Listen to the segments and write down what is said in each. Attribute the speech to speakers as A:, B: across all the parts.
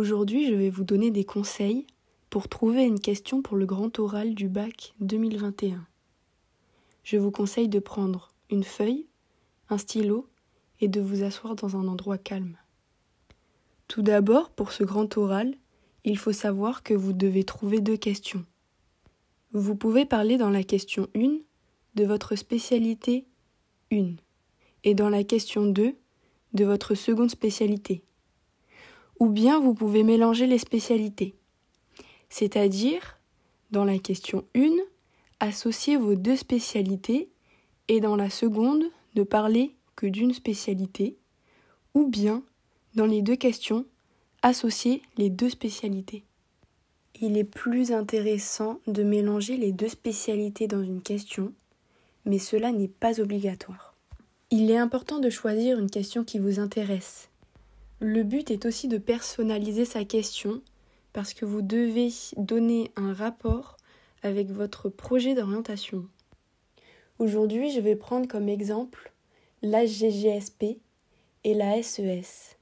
A: Aujourd'hui, je vais vous donner des conseils pour trouver une question pour le grand oral du bac 2021. Je vous conseille de prendre une feuille, un stylo et de vous asseoir dans un endroit calme. Tout d'abord, pour ce grand oral, il faut savoir que vous devez trouver deux questions. Vous pouvez parler dans la question 1 de votre spécialité 1 et dans la question 2 de votre seconde spécialité. Ou bien vous pouvez mélanger les spécialités. C'est-à-dire, dans la question 1, associer vos deux spécialités et dans la seconde, ne parler que d'une spécialité. Ou bien, dans les deux questions, associer les deux spécialités. Il est plus intéressant de mélanger les deux spécialités dans une question, mais cela n'est pas obligatoire. Il est important de choisir une question qui vous intéresse. Le but est aussi de personnaliser sa question parce que vous devez donner un rapport avec votre projet d'orientation. Aujourd'hui, je vais prendre comme exemple l'HGGSP et la SES.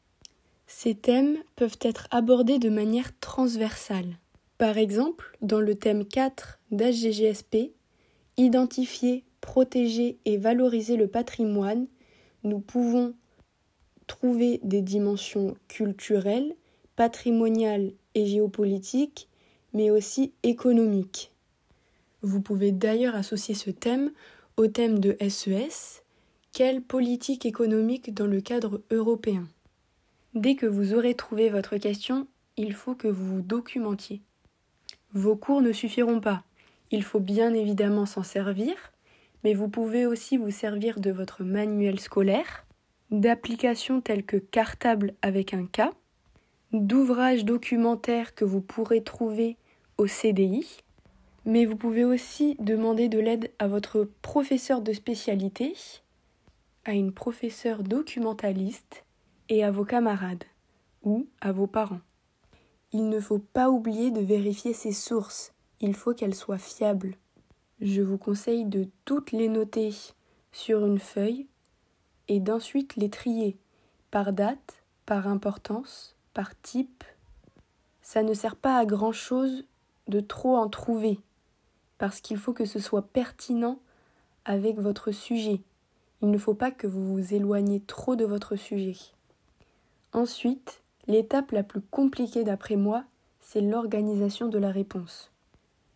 A: Ces thèmes peuvent être abordés de manière transversale. Par exemple, dans le thème 4 d'HGGSP, Identifier, protéger et valoriser le patrimoine, nous pouvons trouver des dimensions culturelles, patrimoniales et géopolitiques, mais aussi économiques. Vous pouvez d'ailleurs associer ce thème au thème de SES, quelle politique économique dans le cadre européen? Dès que vous aurez trouvé votre question, il faut que vous vous documentiez. Vos cours ne suffiront pas. Il faut bien évidemment s'en servir, mais vous pouvez aussi vous servir de votre manuel scolaire, d'applications telles que Cartable avec un K, d'ouvrages documentaires que vous pourrez trouver au CDI, mais vous pouvez aussi demander de l'aide à votre professeur de spécialité, à une professeure documentaliste et à vos camarades ou à vos parents. Il ne faut pas oublier de vérifier ces sources, il faut qu'elles soient fiables. Je vous conseille de toutes les noter sur une feuille et d'ensuite les trier par date, par importance, par type. Ça ne sert pas à grand chose de trop en trouver, parce qu'il faut que ce soit pertinent avec votre sujet. Il ne faut pas que vous vous éloigniez trop de votre sujet. Ensuite, L'étape la plus compliquée d'après moi, c'est l'organisation de la réponse.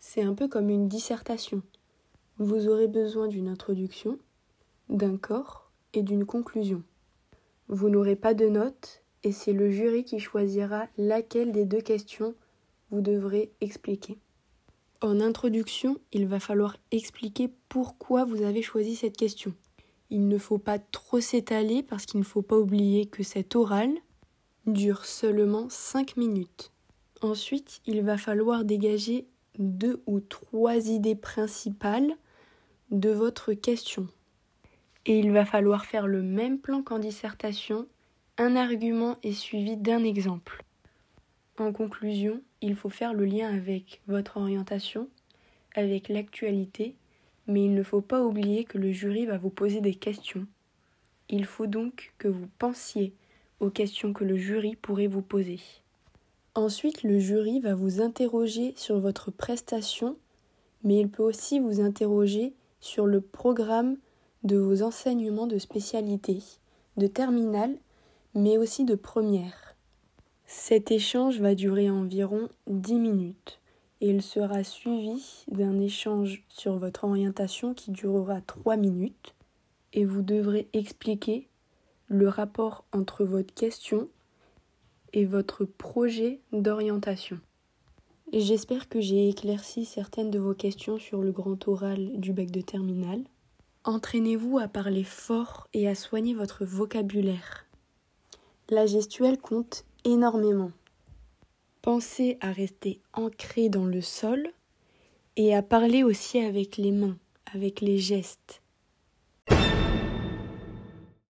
A: C'est un peu comme une dissertation. Vous aurez besoin d'une introduction, d'un corps et d'une conclusion. Vous n'aurez pas de notes et c'est le jury qui choisira laquelle des deux questions vous devrez expliquer. En introduction, il va falloir expliquer pourquoi vous avez choisi cette question. Il ne faut pas trop s'étaler parce qu'il ne faut pas oublier que cet oral, dure seulement 5 minutes. Ensuite, il va falloir dégager deux ou trois idées principales de votre question. Et il va falloir faire le même plan qu'en dissertation, un argument est suivi d'un exemple. En conclusion, il faut faire le lien avec votre orientation, avec l'actualité, mais il ne faut pas oublier que le jury va vous poser des questions. Il faut donc que vous pensiez aux questions que le jury pourrait vous poser. Ensuite, le jury va vous interroger sur votre prestation, mais il peut aussi vous interroger sur le programme de vos enseignements de spécialité, de terminale, mais aussi de première. Cet échange va durer environ 10 minutes et il sera suivi d'un échange sur votre orientation qui durera 3 minutes et vous devrez expliquer le rapport entre votre question et votre projet d'orientation. J'espère que j'ai éclairci certaines de vos questions sur le grand oral du bec de terminal. Entraînez-vous à parler fort et à soigner votre vocabulaire. La gestuelle compte énormément. Pensez à rester ancré dans le sol et à parler aussi avec les mains, avec les gestes.